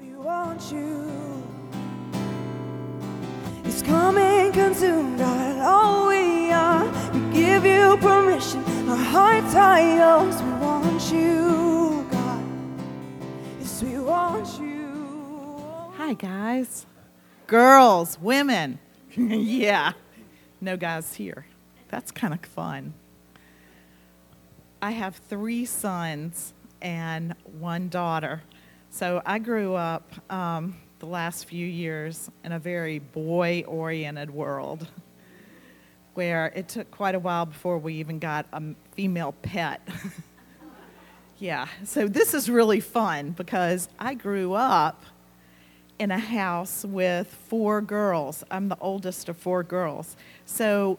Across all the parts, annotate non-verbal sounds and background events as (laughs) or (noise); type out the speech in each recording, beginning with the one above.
we want you. It's come and consumed God, all we are. We give you permission. Our hearts are yours. We want you, God. Yes, we want you. Hi, guys. Girls, women. (laughs) yeah. No guys here. That's kind of fun. I have three sons and one daughter. So I grew up um, the last few years in a very boy oriented world where it took quite a while before we even got a female pet. (laughs) yeah, so this is really fun because I grew up in a house with four girls. I'm the oldest of four girls. So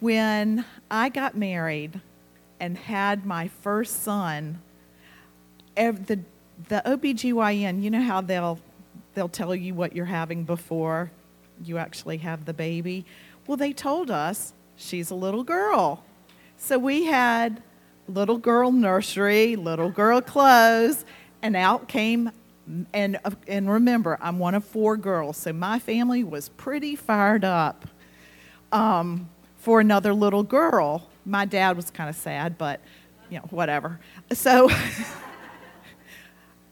when I got married and had my first son, the, the OBGYN, you know how they'll, they'll tell you what you're having before you actually have the baby? Well, they told us she's a little girl. So we had little girl nursery, little girl clothes, and out came and and remember, I'm one of four girls, so my family was pretty fired up um, for another little girl. My dad was kind of sad, but you know, whatever. So (laughs)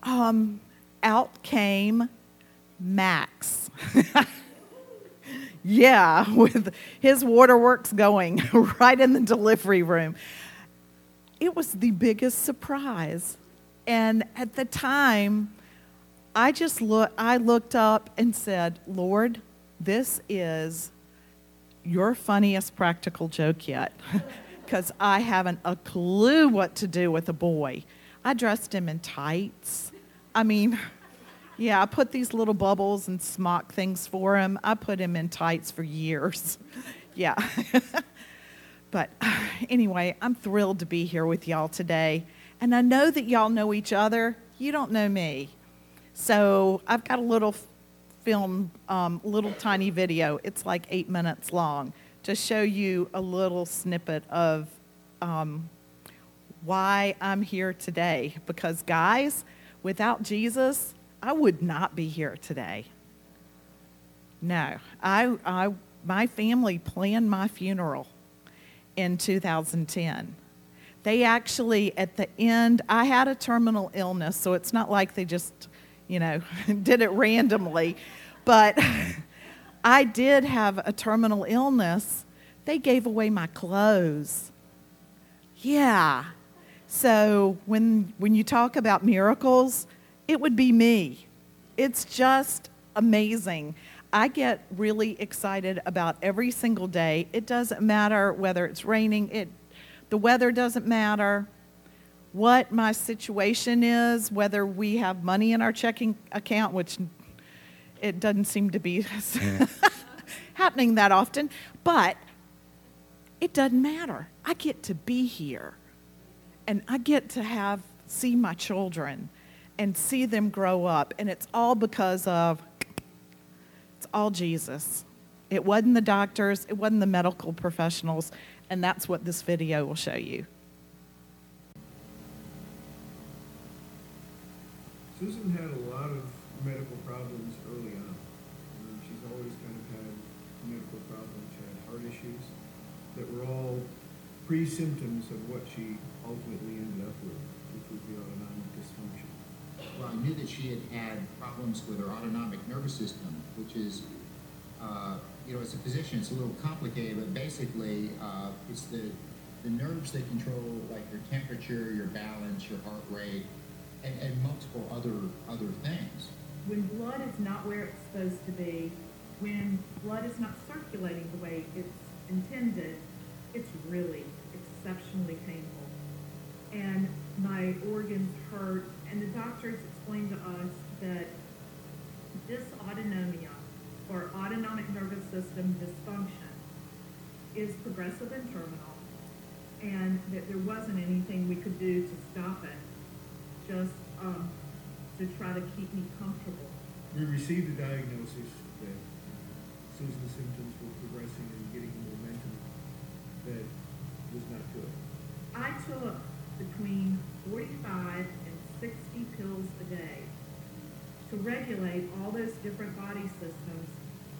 um, out came Max. (laughs) yeah, with his waterworks going (laughs) right in the delivery room. It was the biggest surprise. And at the time, I just look I looked up and said, "Lord, this is your funniest practical joke yet." (laughs) Cuz I haven't a clue what to do with a boy. I dressed him in tights. I mean, yeah, I put these little bubbles and smock things for him. I put him in tights for years. (laughs) Yeah. (laughs) but (sighs) anyway, I'm thrilled to be here with y'all today. And I know that y'all know each other. You don't know me. So I've got a little film, um, little tiny video. It's like eight minutes long to show you a little snippet of um, why I'm here today. Because, guys, without Jesus, I would not be here today. No, I, I, my family planned my funeral in 2010. They actually, at the end, I had a terminal illness, so it's not like they just, you know, (laughs) did it randomly. But (laughs) I did have a terminal illness. They gave away my clothes. Yeah. So when, when you talk about miracles, it would be me. It's just amazing. I get really excited about every single day. It doesn't matter whether it's raining, it, the weather doesn't matter, what my situation is, whether we have money in our checking account, which it doesn't seem to be (laughs) happening that often, but it doesn't matter. I get to be here and I get to have see my children and see them grow up and it's all because of it's all Jesus. It wasn't the doctors, it wasn't the medical professionals, and that's what this video will show you. Susan had a lot of medical problems early on. Um, she's always kind of had medical problems. She had heart issues that were all pre-symptoms of what she ultimately ended up with, which was the autonomic dysfunction. Well, I knew that she had had problems with her autonomic nervous system, which is, uh, you know, as a physician, it's a little complicated, but basically, uh, it's the, the nerves that control like your temperature, your balance, your heart rate, and, and multiple other, other things. when blood is not where it's supposed to be, when blood is not circulating the way it's intended, it's really exceptionally painful. And my organs hurt, and the doctors explained to us that dysautonomia, or autonomic nervous system dysfunction, is progressive and terminal, and that there wasn't anything we could do to stop it, just um, to try to keep me comfortable. We received the diagnosis that Susan's symptoms were progressing and getting a momentum that was not good. I took between 45 and 60 pills a day. to regulate all those different body systems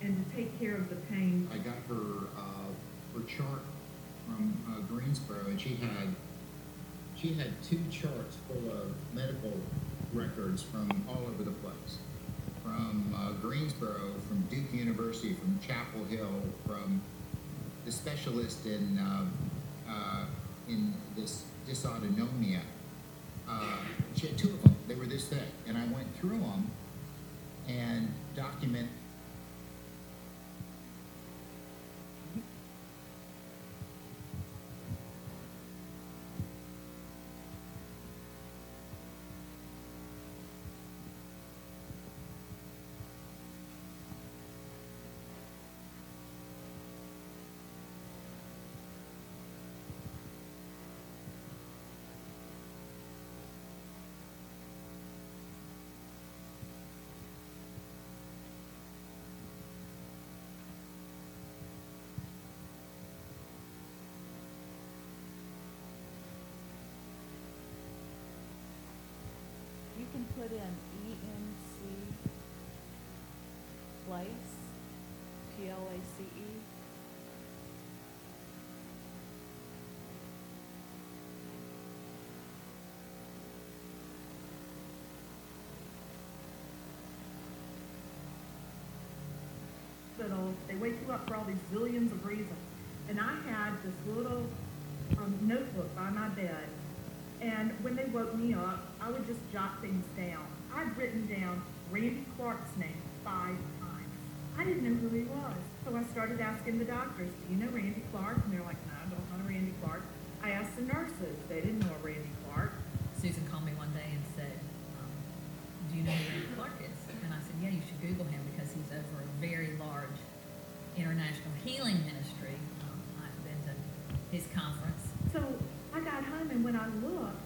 and to take care of the pain. I got her, uh, her chart from, uh, Greensboro, and she had, she had two charts full of medical records from all over the place. From, uh, Greensboro, from Duke University, from Chapel Hill, from the specialist in, uh, uh, in this dysautonomia. Uh, she had two of them, they were this thick, and I went through them and document put in place, P L A C E. hospital, they wake you up for all these zillions of reasons. And I had this little um, notebook by my bed, and when they woke me up, I would just jot things down. I'd written down Randy Clark's name five times. I didn't know who he was, so I started asking the doctors, "Do you know Randy Clark?" And they're like, "No, I don't know Randy Clark." I asked the nurses; they didn't know Randy Clark. Susan called me one day and said, um, do you know who Randy Clark is? And I said, yeah, you should Google him because he's over a very large international healing ministry. Um, I've been to his conference. So I got home, and when I looked,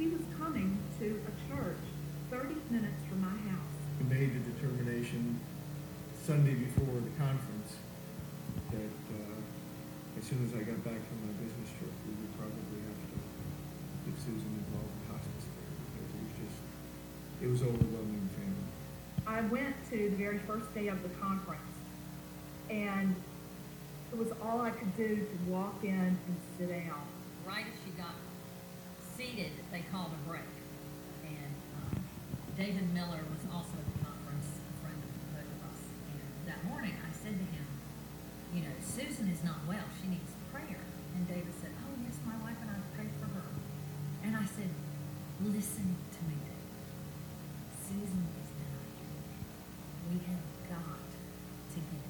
he was coming to a church 30 minutes from my house. We made the determination Sunday before the conference that, uh, as soon as I got back from my business trip, we would probably have to get Susan involved in hospice care because it was just, it was overwhelming the family. I went to the very first day of the conference, and it was all I could do to walk in and sit down. Right as she got seated, they called a break. And um, David Miller was also at the conference, a friend of both of us. And that morning, you know, Susan is not well. She needs prayer. And David said, oh, yes, my wife and I prayed for her. And I said, listen to me, David. Susan is not. We have got to get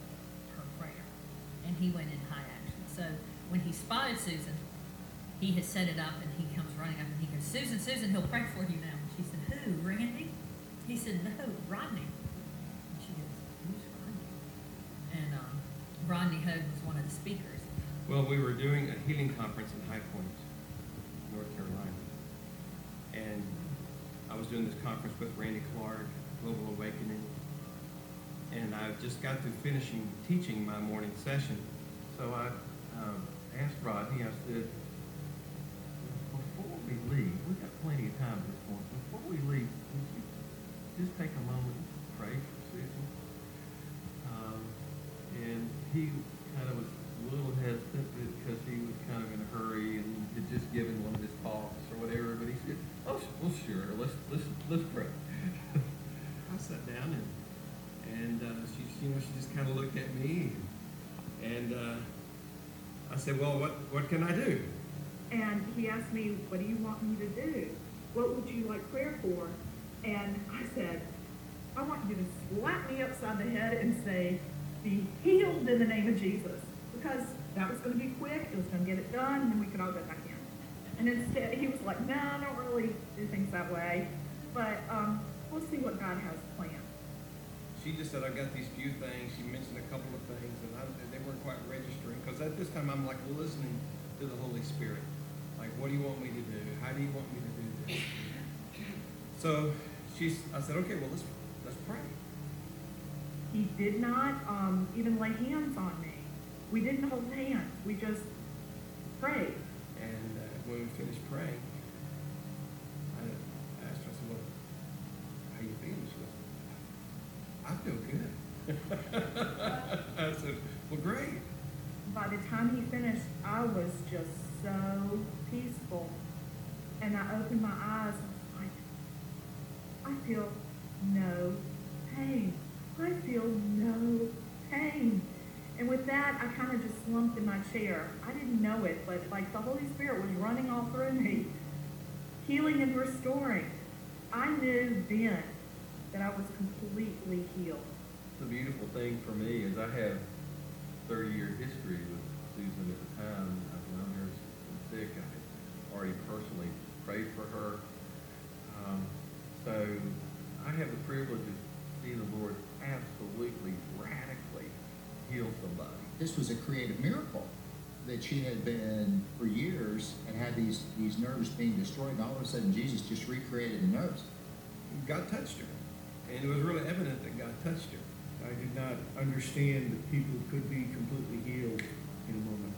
her prayer. And he went in high action. So when he spotted Susan, he had set it up and he comes running up and he goes, Susan, Susan, he'll pray for you now. And she said, Who, Randy? He said, No, Rodney. The speakers. Well, we were doing a healing conference in High Point, North Carolina. And I was doing this conference with Randy Clark, Global Awakening. And I just got through finishing teaching my morning session. So I um, asked Rodney, I said, before we leave, we've got plenty of time at this point. Before we leave, would you just take a moment to pray for Susan? Um, and he you know, she just kind of looked at me and uh, I said, "Well, what what can I do?" And he asked me, What do you want me to do? What would you like prayer for? And I said, I want you to slap me upside the head and say, Be healed in the name of Jesus. Because that was going to be quick, it was going to get it done, and then we could all go back in. And instead, he was like, No, I don't really do things that way. But um, we'll see what God has. She just said, "I've got these few things." She mentioned a couple of things, and I, they weren't quite registering because at this time I'm like listening to the Holy Spirit. Like, what do you want me to do? How do you want me to do this? So she's. I said, "Okay, well let's let's pray." He did not um, even lay hands on me. We didn't hold hands, we just prayed. And uh, when we finished praying, I feel good. (laughs) I said, well, great. By the time he finished, I was just so peaceful. And I opened my eyes and was like, I feel no pain. I feel no pain. And with that, I kind of just slumped in my chair. I didn't know it, but like the Holy Spirit was running all through me, healing and restoring. I knew then that I was completely healed. The beautiful thing for me is I have thirty-year history with Susan at the time. I've known her since sick. I had already personally prayed for her. Um, so I have the privilege of seeing the Lord absolutely radically heal somebody. This was a creative miracle that she had been for years and had these, these nerves being destroyed, and all of a sudden Jesus just recreated the nerves. God touched her, and it was really evident that God touched her. I did not understand that people could be completely healed in a moment.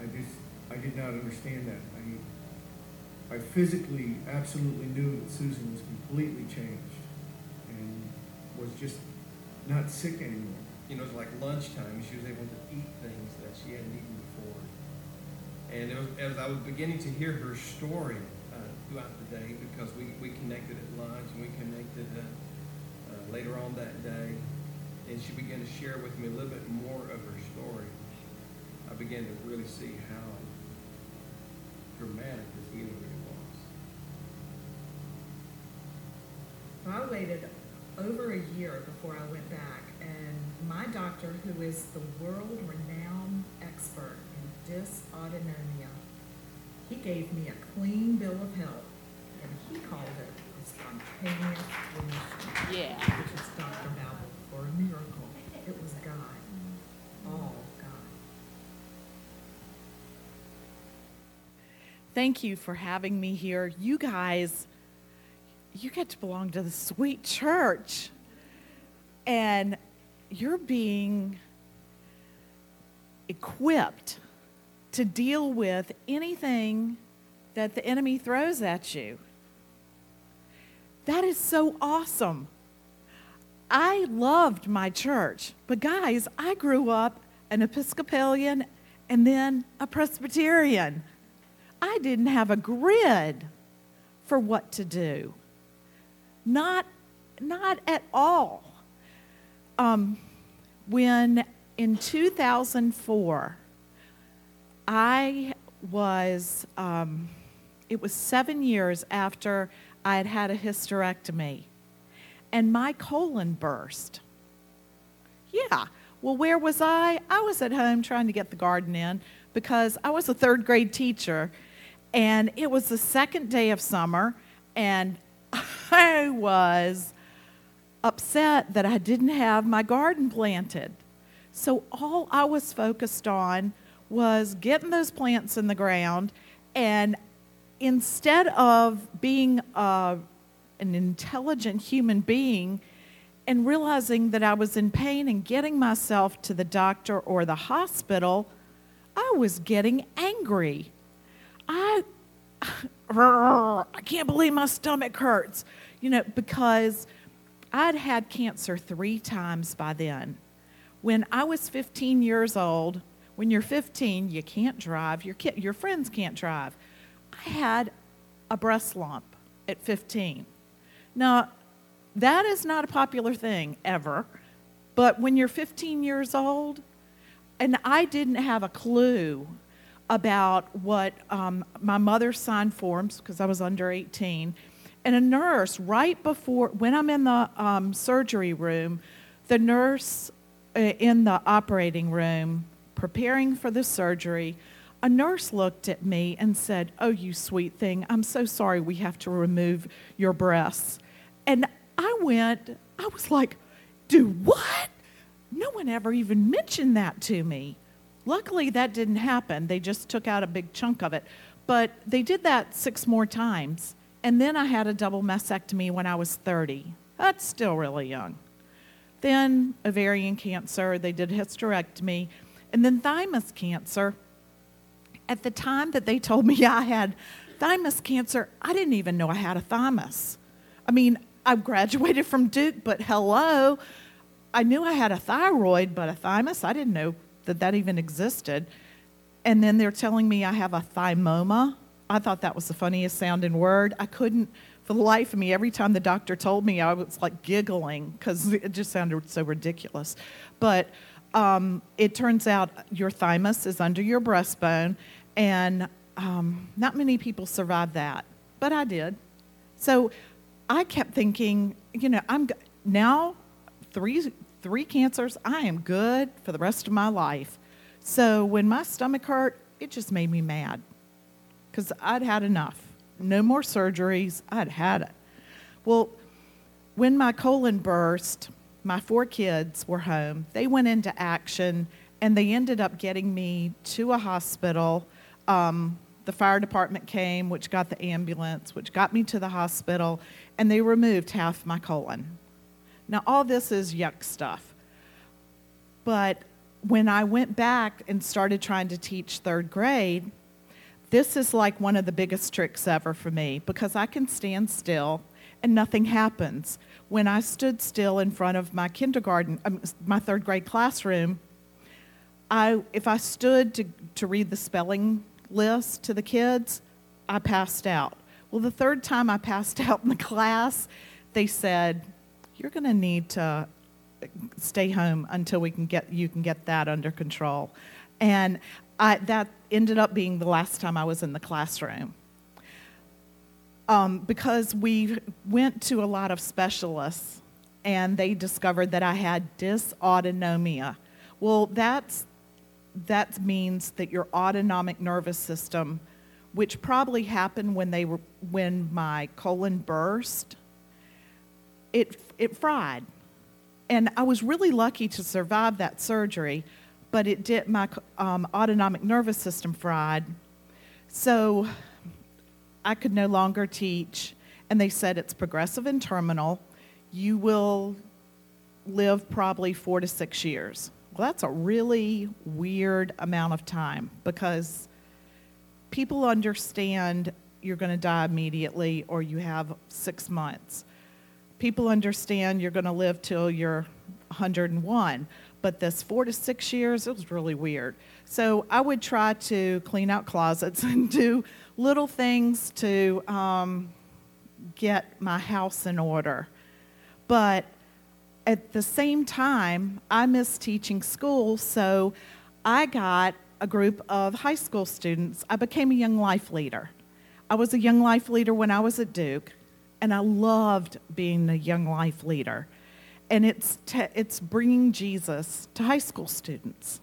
I just, I did not understand that. I, I physically absolutely knew that Susan was completely changed and was just not sick anymore. You know, it was like lunchtime. She was able to eat things that she hadn't eaten before. And was, as I was beginning to hear her story uh, throughout the day, because we, we connected at lunch and we connected uh, later on that day, and she began to share with me a little bit more of her story, I began to really see how dramatic this healing really was. I waited over a year before I went back, and my doctor, who is the world-renowned expert in dysautonomia, he gave me a clean bill of health, and he called it Yeah. Which is Dr. Babel for a miracle. It was God, all God. Thank you for having me here. You guys, you get to belong to the sweet church. And you're being equipped to deal with anything that the enemy throws at you. That is so awesome. I loved my church, but guys, I grew up an Episcopalian and then a Presbyterian. I didn't have a grid for what to do. Not, not at all. Um, when in 2004, I was, um, it was seven years after I had had a hysterectomy, and my colon burst. Yeah. Well, where was I? I was at home trying to get the garden in because I was a third grade teacher, and it was the second day of summer, and (laughs) I was upset that I didn't have my garden planted. So all I was focused on was getting those plants in the ground, and instead of being uh, an intelligent human being and realizing that I was in pain and getting myself to the doctor or the hospital, I was getting angry. I, (sighs) I can't believe my stomach hurts, you know, because I'd had cancer three times by then. When I was 15 years old, when you're 15, you can't drive, your, kid, your friends can't drive. I had a breast lump at 15. Now, that is not a popular thing ever, but when you're 15 years old, and I didn't have a clue about what um, my mother signed forms because I was under 18. And a nurse, right before, when I'm in the um, surgery room, the nurse uh, in the operating room preparing for the surgery, a nurse looked at me and said, Oh, you sweet thing, I'm so sorry we have to remove your breasts. And I went, I was like, Do what? No one ever even mentioned that to me. Luckily, that didn't happen. They just took out a big chunk of it. But they did that six more times. And then I had a double mastectomy when I was 30. That's still really young. Then ovarian cancer, they did hysterectomy, and then thymus cancer. At the time that they told me I had thymus cancer, I didn't even know I had a thymus. I mean, I graduated from Duke, but hello, I knew I had a thyroid, but a thymus, I didn't know that that even existed. And then they're telling me I have a thymoma. I thought that was the funniest sounding word. I couldn't, for the life of me, every time the doctor told me, I was like giggling because it just sounded so ridiculous. But um, it turns out your thymus is under your breastbone, and um, not many people survive that, but I did. So I kept thinking, you know, I'm now three three cancers. I am good for the rest of my life. So when my stomach hurt, it just made me mad because I'd had enough. No more surgeries. I'd had it. Well, when my colon burst, my four kids were home. They went into action and they ended up getting me to a hospital. Um, the fire department came, which got the ambulance, which got me to the hospital, and they removed half my colon. Now, all this is yuck stuff. But when I went back and started trying to teach third grade, this is like one of the biggest tricks ever for me because I can stand still and nothing happens. When I stood still in front of my kindergarten, um, my third grade classroom, I, if I stood to, to read the spelling list to the kids, I passed out. Well, the third time I passed (laughs) out in the class, they said, You're going to need to stay home until we can get you can get that under control. And I, that ended up being the last time I was in the classroom. Um, because we went to a lot of specialists and they discovered that I had dysautonomia. Well, that's, that means that your autonomic nervous system, which probably happened when, they were, when my colon burst, it, it fried. And I was really lucky to survive that surgery, but it did, my um, autonomic nervous system fried. So I could no longer teach. And they said it's progressive and terminal. You will live probably four to six years. Well, that's a really weird amount of time because people understand you're going to die immediately or you have six months. People understand you're going to live till you're 101. But this four to six years, it was really weird. So I would try to clean out closets (laughs) and do little things to um, get my house in order. But at the same time, I missed teaching school, so I got a group of high school students. I became a young life leader. I was a young life leader when I was at Duke, and I loved being a young life leader. And it's, te- it's bringing Jesus to high school students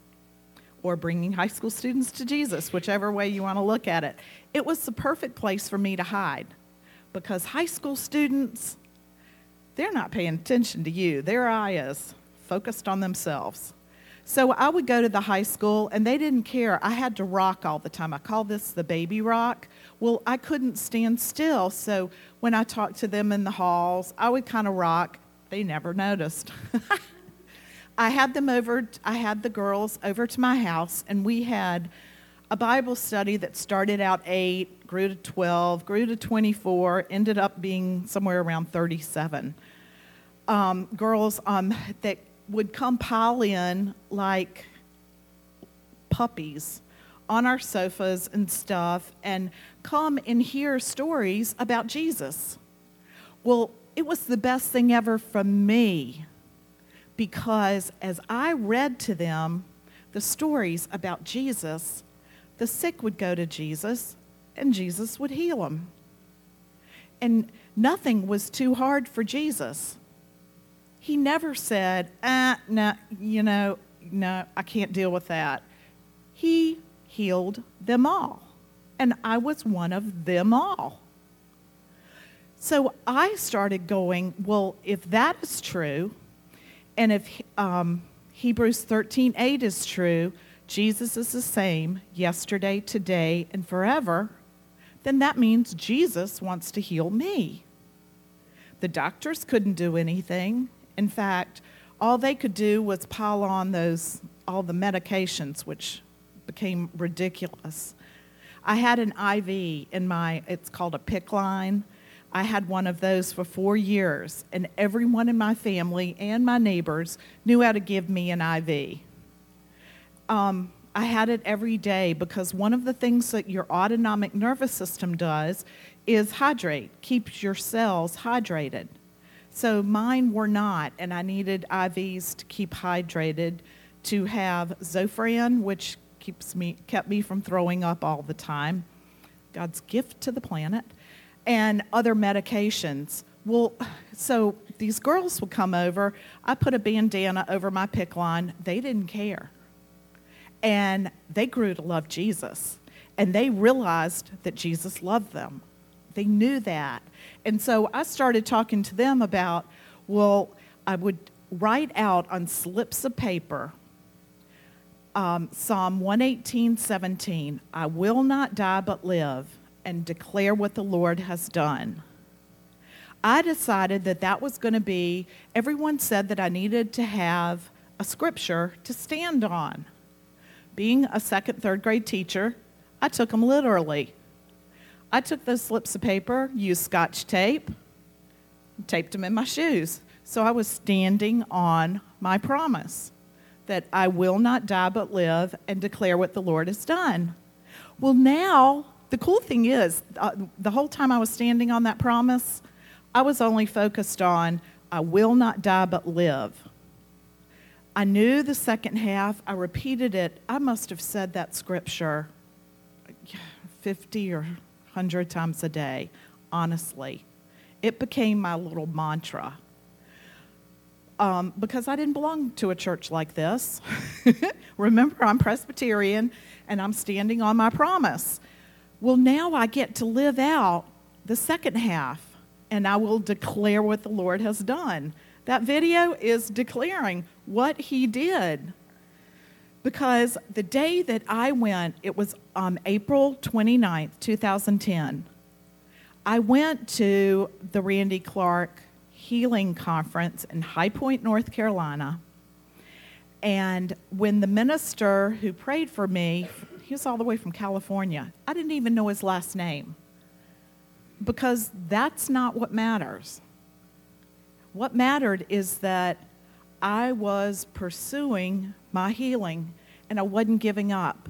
or bringing high school students to Jesus, whichever way you want to look at it. It was the perfect place for me to hide because high school students, they're not paying attention to you. Their eye is focused on themselves. So I would go to the high school and they didn't care. I had to rock all the time. I call this the baby rock. Well, I couldn't stand still. So when I talked to them in the halls, I would kind of rock. They never noticed. (laughs) I had them over, I had the girls over to my house, and we had a Bible study that started out eight, grew to 12, grew to 24, ended up being somewhere around 37. Um, girls um, that would come pile in like puppies on our sofas and stuff and come and hear stories about Jesus. Well, it was the best thing ever for me because as I read to them the stories about Jesus, the sick would go to Jesus and Jesus would heal them. And nothing was too hard for Jesus. He never said, ah, no, you know, no, I can't deal with that. He healed them all. And I was one of them all. So I started going, well, if that is true, and if um, Hebrews 13 8 is true, Jesus is the same yesterday, today, and forever, then that means Jesus wants to heal me. The doctors couldn't do anything. In fact, all they could do was pile on those all the medications, which became ridiculous. I had an IV in my, it's called a PICC line. I had one of those for four years, and everyone in my family and my neighbors knew how to give me an IV. Um, I had it every day because one of the things that your autonomic nervous system does is hydrate, keeps your cells hydrated. So mine were not, and I needed IVs to keep hydrated, to have Zofran, which keeps me kept me from throwing up all the time, God's gift to the planet, and other medications. Well, so these girls would come over. I put a bandana over my PICC line. They didn't care. And they grew to love Jesus. And they realized that Jesus loved them. They knew that. And so I started talking to them about, well, I would write out on slips of paper um, Psalm 118, 17. I will not die but live and declare what the Lord has done. I decided that that was going to be, everyone said that I needed to have a scripture to stand on. Being a second, third grade teacher, I took them literally. I took those slips of paper, used scotch tape, taped them in my shoes. So I was standing on my promise that I will not die but live and declare what the Lord has done. Well, now, the cool thing is, uh, the whole time I was standing on that promise, I was only focused on, I will not die but live. I knew the second half. I repeated it. I must have said that scripture 50 or 100 times a day, honestly. It became my little mantra um, because I didn't belong to a church like this. (laughs) Remember, I'm Presbyterian and I'm standing on my promise. Well, now I get to live out the second half and I will declare what the Lord has done. That video is declaring what He did. Because the day that I went, it was um, April 29th, 2010. I went to the Randy Clark Healing Conference in High Point, North Carolina. And when the minister who prayed for me, he was all the way from California, I didn't even know his last name because that's not what matters. What mattered is that I was pursuing my healing and I wasn't giving up.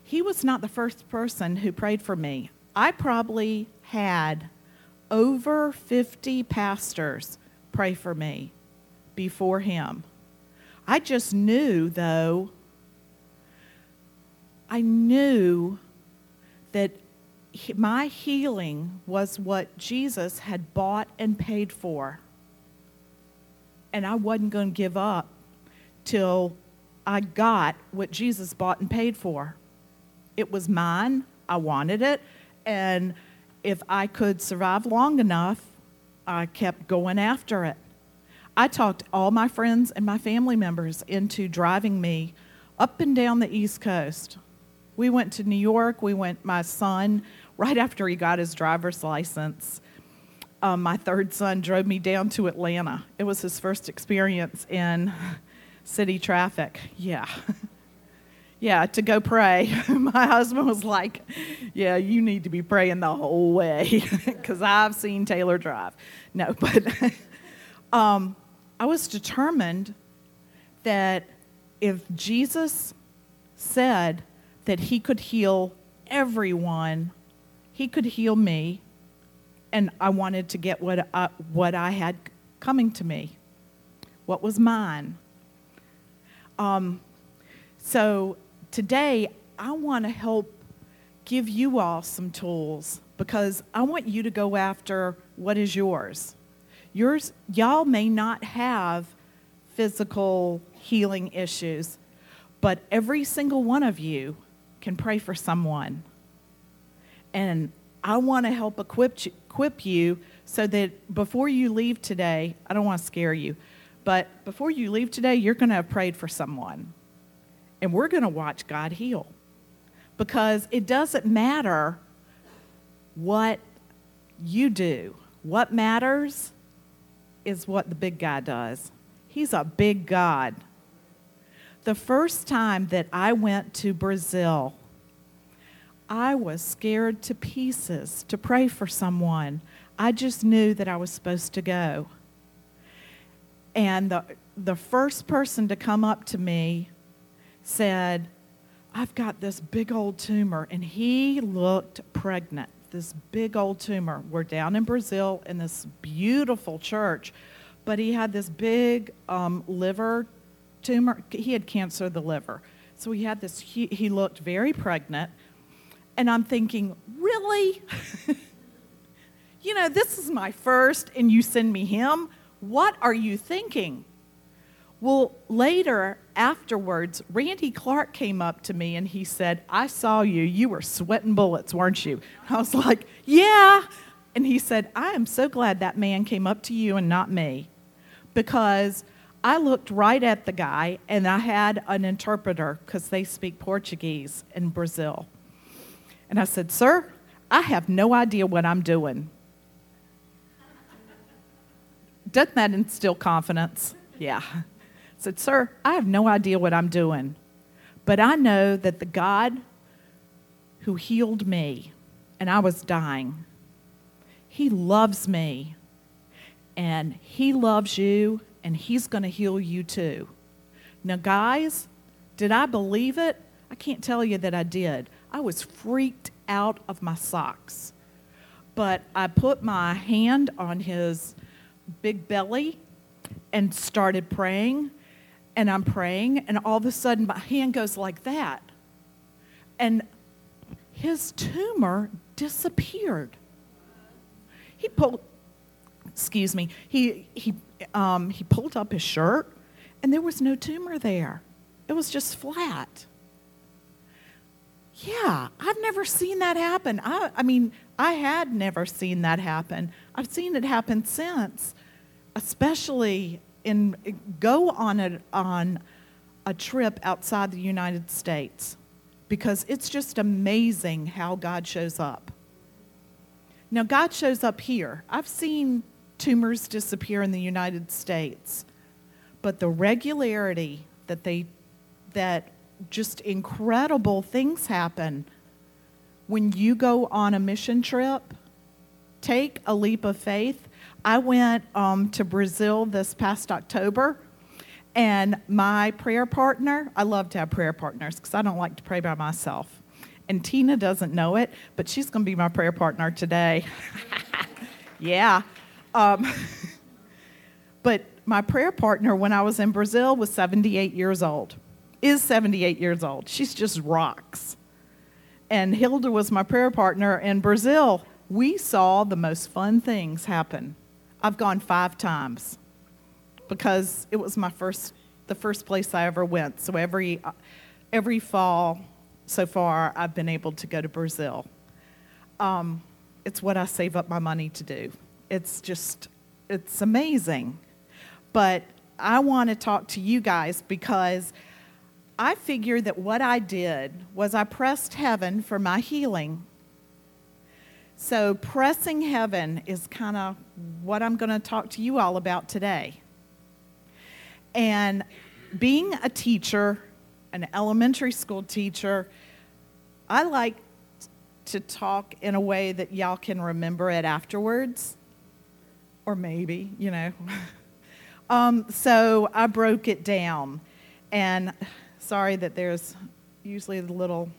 He was not the first person who prayed for me. I probably had over 50 pastors pray for me before him. I just knew, though, I knew that my healing was what Jesus had bought and paid for. And I wasn't going to give up till I got what Jesus bought and paid for. It was mine. I wanted it. And if I could survive long enough, I kept going after it. I talked all my friends and my family members into driving me up and down the East Coast. We went to New York. We went, my son, right after he got his driver's license, um, my third son drove me down to Atlanta. It was his first experience in (laughs) city traffic. Yeah. (laughs) yeah, to go pray. (laughs) My husband was like, Yeah, you need to be praying the whole way because I've seen Taylor drive. No, but um, I was determined that if Jesus said that he could heal everyone, he could heal me, and I wanted to get what I, what I had coming to me, what was mine. Um, so today, I want to help give you all some tools because I want you to go after what is yours. Yours, y'all may not have physical healing issues, but every single one of you can pray for someone. And I want to help equip you, equip you so that before you leave today, I don't want to scare you, but before you leave today, you're going to have prayed for someone and we're going to watch God heal. Because it doesn't matter what you do, what matters is what the big guy does. He's a big God. The first time that I went to Brazil, I was scared to pieces to pray for someone. I just knew that I was supposed to go. And the, the first person to come up to me said, I've got this big old tumor. And he looked pregnant, this big old tumor. We're down in Brazil in this beautiful church, but he had this big um, liver tumor. He had cancer of the liver. So he had this, he, he looked very pregnant. And I'm thinking, really? (laughs) you know, this is my first, and you send me him? What are you thinking? Well, later, afterwards, Randy Clark came up to me and he said, I saw you. You were sweating bullets, weren't you? (laughs) I was like, Yeah. And he said, I am so glad that man came up to you and not me because I looked right at the guy and I had an interpreter because they speak Portuguese in Brazil. And I said, Sir, I have no idea what I'm doing. Doesn't that instill confidence? Yeah. I said, Sir, I have no idea what I'm doing, but I know that the God who healed me and I was dying, He loves me and He loves you and He's going to heal you too. Now, guys, did I believe it? I can't tell you that I did. I was freaked out of my socks. But I put my hand on his big belly and started praying. And I'm praying, and all of a sudden my hand goes like that. And his tumor disappeared. He pulled, excuse me, he, he, um, he pulled up his shirt, and there was no tumor there. It was just flat. Yeah, I've never seen that happen. I, I mean, I had never seen that happen. I've seen it happen since, especially in go on a, on a trip outside the United States because it's just amazing how God shows up. Now, God shows up here. I've seen tumors disappear in the United States, but the regularity that they that just incredible things happen when you go on a mission trip. Take a leap of faith. I went um, to Brazil this past October, and my prayer partner, I love to have prayer partners because I don't like to pray by myself. And Tina doesn't know it, but she's going to be my prayer partner today. (laughs) yeah. Um, (laughs) but my prayer partner when I was in Brazil was 78 years old is 78 years old. She's just rocks. And Hilda was my prayer partner in Brazil. We saw the most fun things happen. I've gone five times because it was my first, the first place I ever went. So every, every fall so far, I've been able to go to Brazil. Um, it's what I save up my money to do. It's just, it's amazing. But I want to talk to you guys because I figured that what I did was I pressed heaven for my healing. So, pressing heaven is kind of what I'm going to talk to you all about today. And being a teacher, an elementary school teacher, I like to talk in a way that y'all can remember it afterwards. Or maybe, you know. (laughs) um, so I broke it down. And sorry that there's usually the little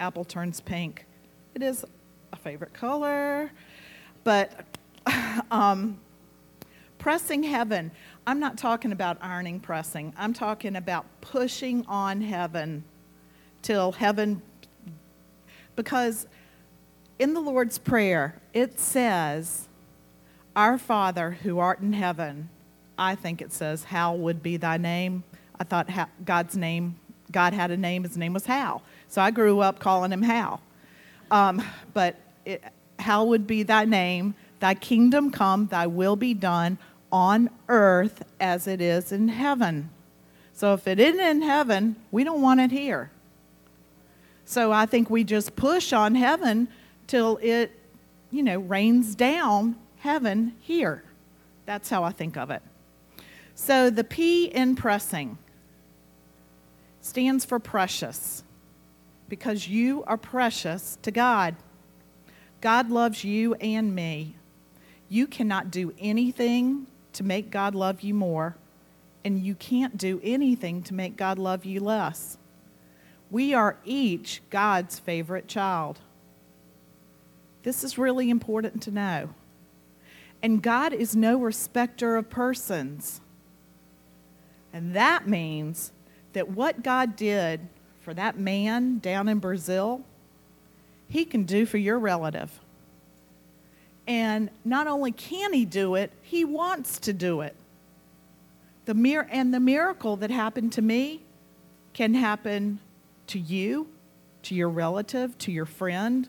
apple turns pink. It is a favorite color, but (laughs) um, pressing heaven. I'm not talking about ironing pressing. I'm talking about pushing on heaven till heaven, because in the Lord's Prayer, it says, Our Father who art in heaven, I think it says, How would be thy name. I thought God's name God had a name. His name was Hal. So I grew up calling him Hal. Um, but it, Hal would be thy name. Thy kingdom come, thy will be done on earth as it is in heaven. So if it isn't in heaven, we don't want it here. So I think we just push on heaven till it, you know, rains down heaven here. That's how I think of it. So the P in pressing stands for precious because you are precious to God. God loves you and me. You cannot do anything to make God love you more, and you can't do anything to make God love you less. We are each God's favorite child. This is really important to know. And God is no respecter of persons. And that means that what God did for that man down in Brazil, he can do for your relative. And not only can he do it, he wants to do it. The mir- and the miracle that happened to me can happen to you, to your relative, to your friend.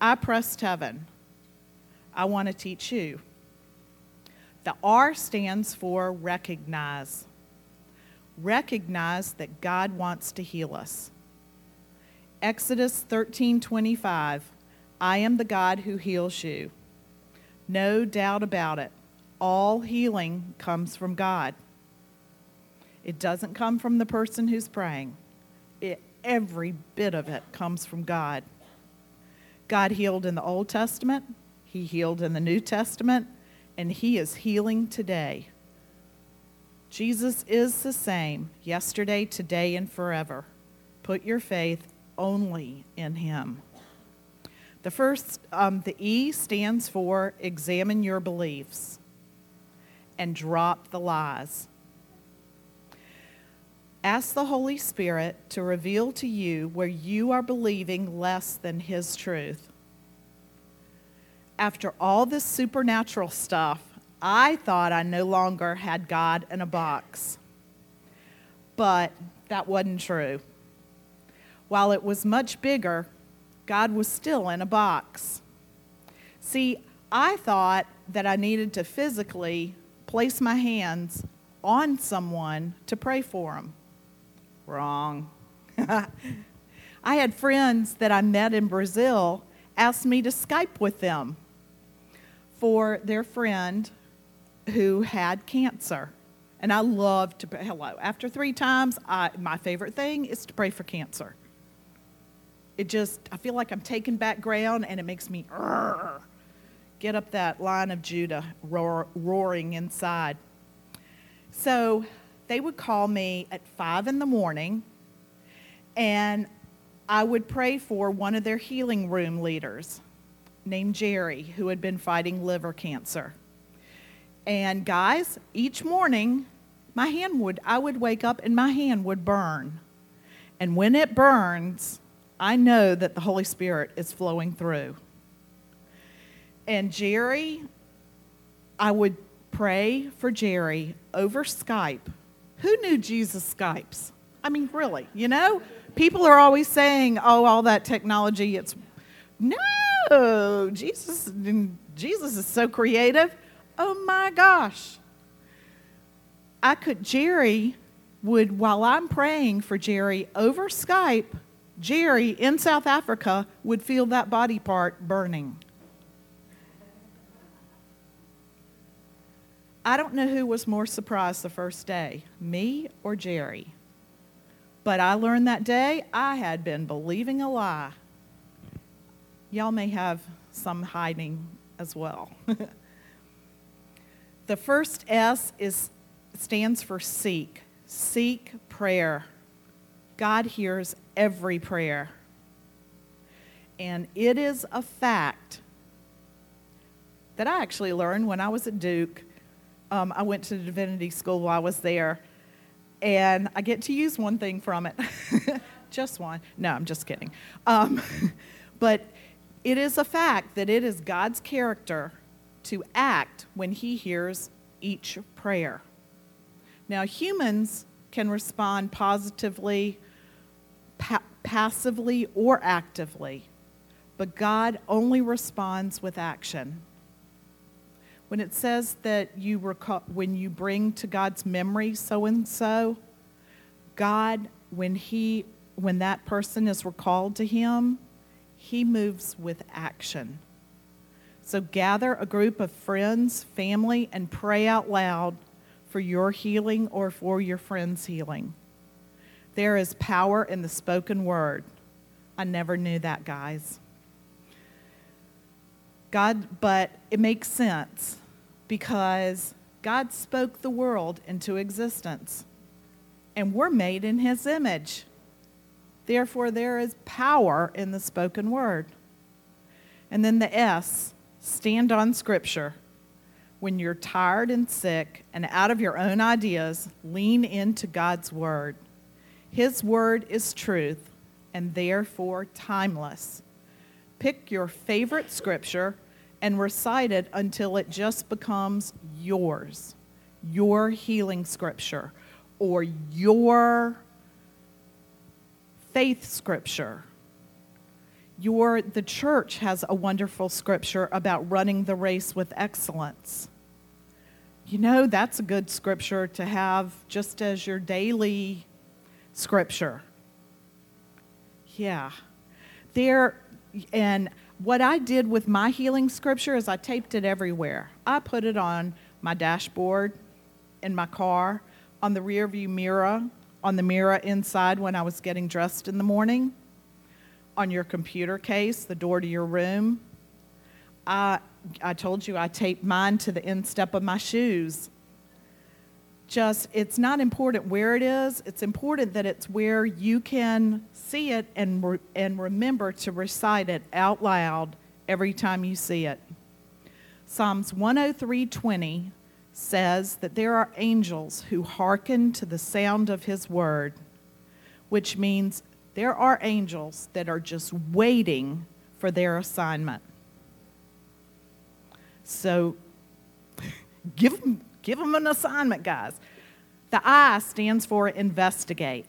I pressed heaven. I want to teach you. The R stands for recognize. Recognize that God wants to heal us. Exodus 13:25 I am the God who heals you. No doubt about it. All healing comes from God. It doesn't come from the person who's praying. It, every bit of it comes from God. God healed in the Old Testament, He healed in the New Testament, and He is healing today. Jesus is the same yesterday, today, and forever. Put your faith only in Him. The first, um, the E stands for examine your beliefs and drop the lies. Ask the Holy Spirit to reveal to you where you are believing less than His truth. After all this supernatural stuff, I thought I no longer had God in a box. But that wasn't true. While it was much bigger, God was still in a box. See, I thought that I needed to physically place my hands on someone to pray for them. Wrong. (laughs) I had friends that I met in Brazil ask me to Skype with them for their friend who had cancer. And I love to. Hello. After three times, I, my favorite thing is to pray for cancer. It just, I feel like I'm taking back ground and it makes me get up that lion of Judah roar, roaring inside. So they would call me at five in the morning and I would pray for one of their healing room leaders named Jerry, who had been fighting liver cancer. And guys, each morning, my hand would, I would wake up and my hand would burn. And when it burns, I know that the Holy Spirit is flowing through. And Jerry, I would pray for Jerry over Skype. Who knew Jesus Skypes? I mean, really, you know? People are always saying, oh, all that technology, it's. No, Jesus, Jesus is so creative. Oh my gosh. I could, Jerry would, while I'm praying for Jerry over Skype, Jerry in South Africa would feel that body part burning. I don't know who was more surprised the first day, me or Jerry. But I learned that day I had been believing a lie. Y'all may have some hiding as well. (laughs) the first S is stands for seek. Seek prayer. God hears every prayer. And it is a fact that I actually learned when I was at Duke. Um, I went to divinity school while I was there, and I get to use one thing from it. (laughs) just one. No, I'm just kidding. Um, (laughs) but it is a fact that it is God's character to act when He hears each prayer. Now, humans can respond positively pa- passively or actively, but God only responds with action. When it says that you recall, when you bring to God's memory so and so, God, when he when that person is recalled to him, he moves with action. So gather a group of friends, family, and pray out loud for your healing or for your friend's healing. There is power in the spoken word. I never knew that, guys. God, but it makes sense because God spoke the world into existence, and we're made in His image. Therefore, there is power in the spoken word. And then the S, stand on Scripture. When you're tired and sick and out of your own ideas, lean into God's word. His word is truth and therefore timeless. Pick your favorite scripture and recite it until it just becomes yours, your healing scripture, or your faith scripture. Your, the church has a wonderful scripture about running the race with excellence. You know, that's a good scripture to have just as your daily scripture. Yeah. There, and what I did with my healing scripture is I taped it everywhere. I put it on my dashboard, in my car, on the rear view mirror, on the mirror inside when I was getting dressed in the morning, on your computer case, the door to your room. I, I told you I taped mine to the instep of my shoes. Just, it's not important where it is, it's important that it's where you can see it and, re- and remember to recite it out loud every time you see it. Psalms 103:20 says that there are angels who hearken to the sound of his word, which means there are angels that are just waiting for their assignment. So (laughs) give them, give them an assignment, guys. The I stands for investigate.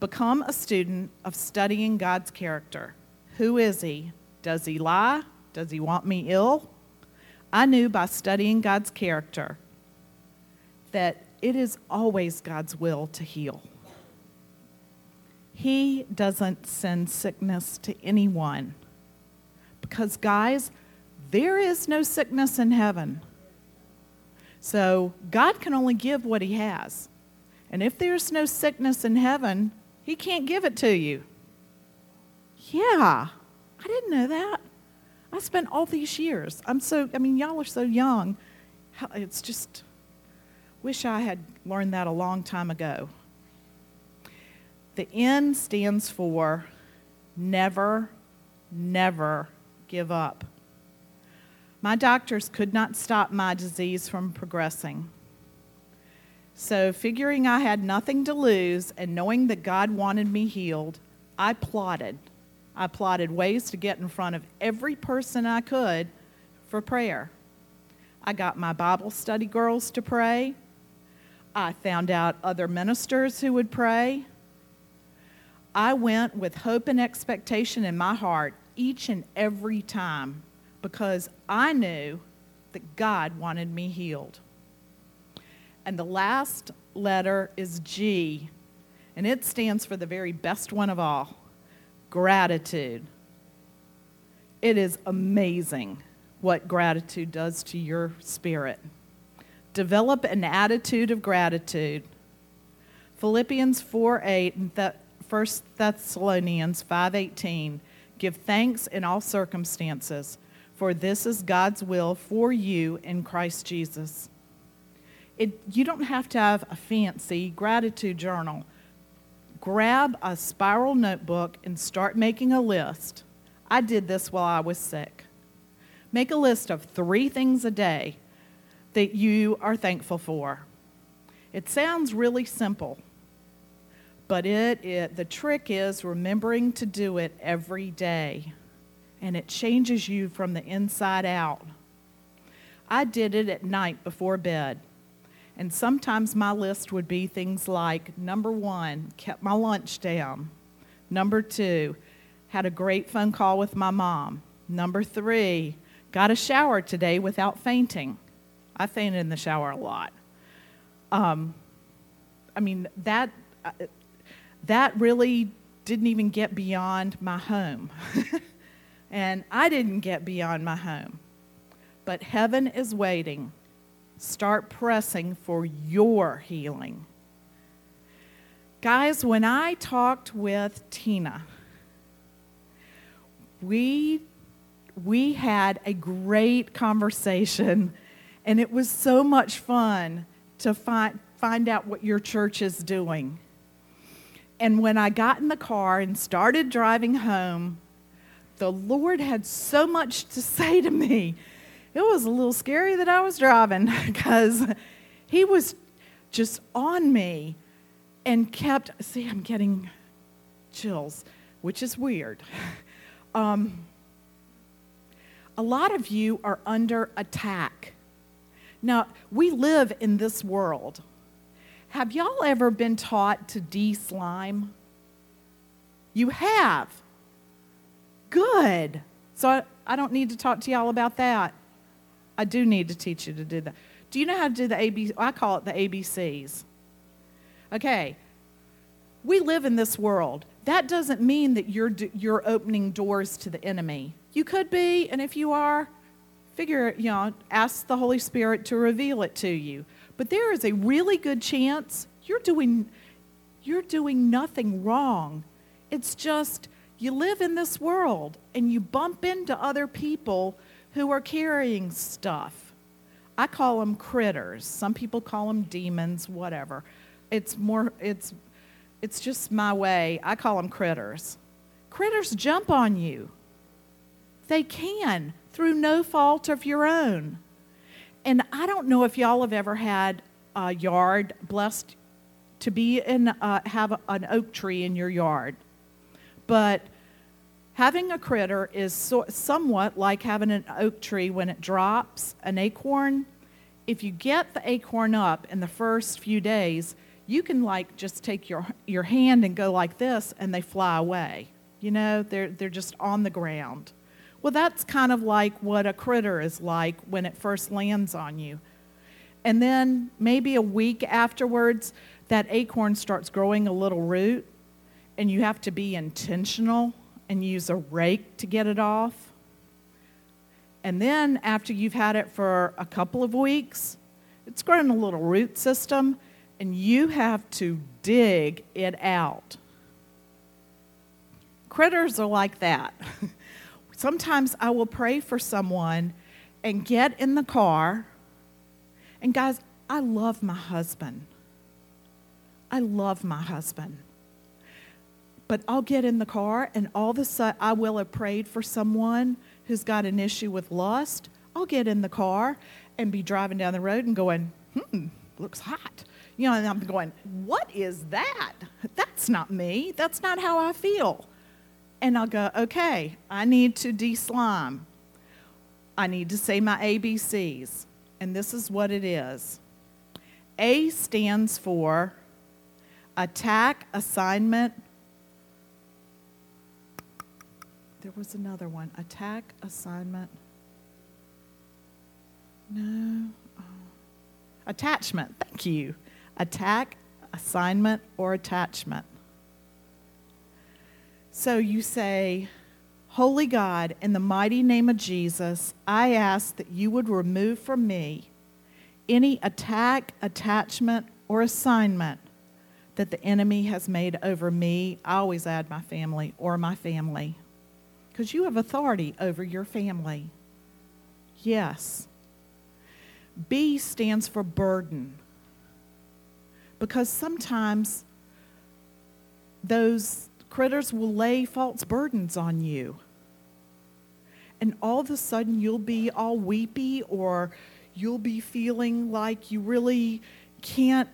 Become a student of studying God's character. Who is He? Does He lie? Does He want me ill? I knew by studying God's character that it is always God's will to heal. He doesn't send sickness to anyone. Because, guys, there is no sickness in heaven. So, God can only give what He has. And if there's no sickness in heaven, He can't give it to you. Yeah, I didn't know that. I spent all these years. I'm so, I mean, y'all are so young. It's just, wish I had learned that a long time ago. The N stands for never, never give up. My doctors could not stop my disease from progressing. So, figuring I had nothing to lose and knowing that God wanted me healed, I plotted. I plotted ways to get in front of every person I could for prayer. I got my Bible study girls to pray. I found out other ministers who would pray. I went with hope and expectation in my heart each and every time because I knew that God wanted me healed. And the last letter is G, and it stands for the very best one of all gratitude. It is amazing what gratitude does to your spirit. Develop an attitude of gratitude. Philippians 4 8 and 1 Thessalonians 5:18 Give thanks in all circumstances, for this is God's will for you in Christ Jesus. It, you don't have to have a fancy gratitude journal grab a spiral notebook and start making a list. I did this while I was sick. Make a list of three things a day that you are thankful for. It sounds really simple, but it, it, the trick is remembering to do it every day, and it changes you from the inside out. I did it at night before bed. And sometimes my list would be things like number one, kept my lunch down. Number two, had a great phone call with my mom. Number three, got a shower today without fainting. I fainted in the shower a lot. Um, I mean, that, uh, that really didn't even get beyond my home. (laughs) and I didn't get beyond my home. But heaven is waiting Start pressing for your healing. Guys, when I talked with Tina, we we had a great conversation, and it was so much fun to find, find out what your church is doing. And when I got in the car and started driving home, the Lord had so much to (laughs) say to me. It was a little scary that I was driving (laughs) because He was just on me and kept, see, I'm getting chills, which is weird. (laughs) Um, a lot of you are under attack. Now, we live in this world. Have y'all ever been taught to de slime? You have. Good. So I, I don't need to talk to y'all about that. I do need to teach you to do that. Do you know how to do the ABC? I call it the ABCs. Okay. We live in this world. That doesn't mean that you're, you're opening doors to the enemy. You could be, and if you are, figure, you know, ask the Holy Spirit to reveal it to you. But there is a really good chance you're doing, you're doing nothing wrong. It's just you live in this world and you bump into other people who are carrying stuff. I call them critters. Some people call them demons, whatever. It's more, it's it's just my way. I call them critters. Critters jump on you. They can through no fault of your own. And I don't know if y'all have ever had a yard blessed to be in, uh, have an oak tree in your yard. But having a critter is so, somewhat like having an oak tree when it drops an acorn. If you get the acorn up in the first few days, you can like just take your your hand and go like this and they fly away you know they're they're just on the ground well that's kind of like what a critter is like when it first lands on you and then maybe a week afterwards that acorn starts growing a little root and you have to be intentional and use a rake to get it off and then after you've had it for a couple of weeks it's grown a little root system and you have to dig it out. Critters are like that. (laughs) Sometimes I will pray for someone and get in the car. And guys, I love my husband. I love my husband. But I'll get in the car and all of a sudden I will have prayed for someone who's got an issue with lust. I'll get in the car and be driving down the road and going, hmm, looks hot. You know, and I'm going, what is that? That's not me. That's not how I feel. And I'll go, okay, I need to de slime. I need to say my ABCs. And this is what it is A stands for attack, assignment. There was another one attack, assignment. No. Oh. Attachment. Thank you attack, assignment, or attachment. So you say, Holy God, in the mighty name of Jesus, I ask that you would remove from me any attack, attachment, or assignment that the enemy has made over me. I always add my family or my family because you have authority over your family. Yes. B stands for burden because sometimes those critters will lay false burdens on you. And all of a sudden, you'll be all weepy, or you'll be feeling like you really can't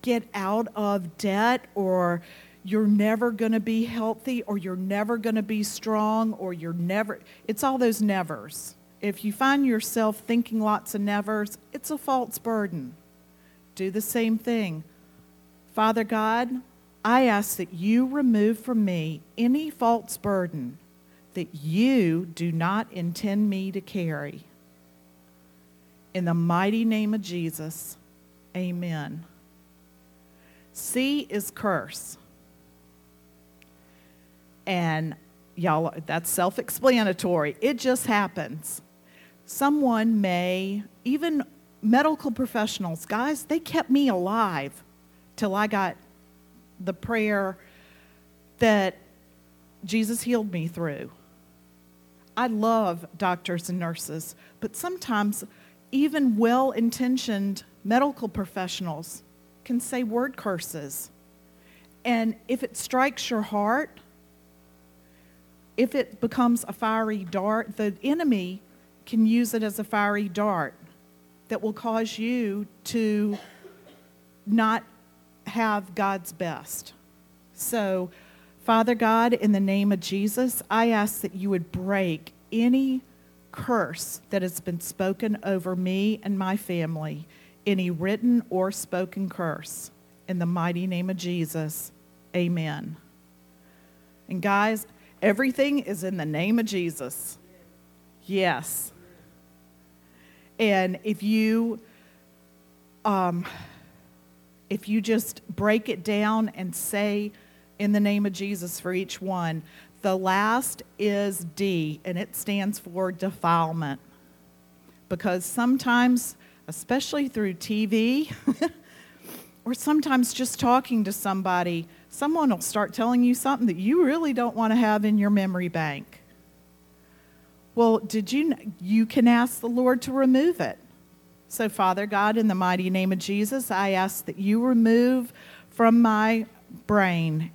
get out of debt, or you're never going to be healthy, or you're never going to be strong, or you're never. It's all those nevers. If you find yourself thinking lots of nevers, it's a false burden. Do the same thing. Father God, I ask that you remove from me any false burden that you do not intend me to carry. In the mighty name of Jesus, amen. C is curse. And y'all, that's self explanatory. It just happens. Someone may, even medical professionals, guys, they kept me alive till I got the prayer that Jesus healed me through. I love doctors and nurses, but sometimes even well intentioned medical professionals can say word curses. And if it strikes your heart, if it becomes a fiery dart, the enemy can use it as a fiery dart that will cause you to not have God's best. So, Father God, in the name of Jesus, I ask that you would break any curse that has been spoken over me and my family, any written or spoken curse. In the mighty name of Jesus, amen. And guys, everything is in the name of Jesus. Yes. And if you um, if you just break it down and say in the name of Jesus for each one, the last is D, and it stands for defilement. Because sometimes, especially through TV, (laughs) or sometimes just talking to somebody, someone will start telling you something that you really don't want to have in your memory bank. Well, did you you can ask the Lord to remove it. So Father God, in the mighty name of Jesus, I ask that you remove from my brain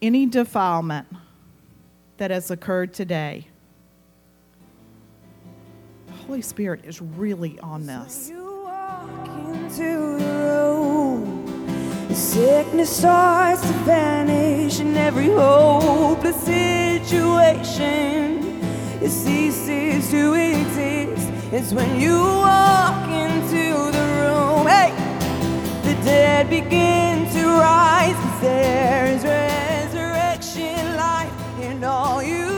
any defilement that has occurred today. The Holy Spirit is really on this. You walk into the room, the sickness starts to vanish, and every hopeless situation it ceases to exist is when you walk into the room. Hey, the dead begin to rise. There is resurrection life in all you.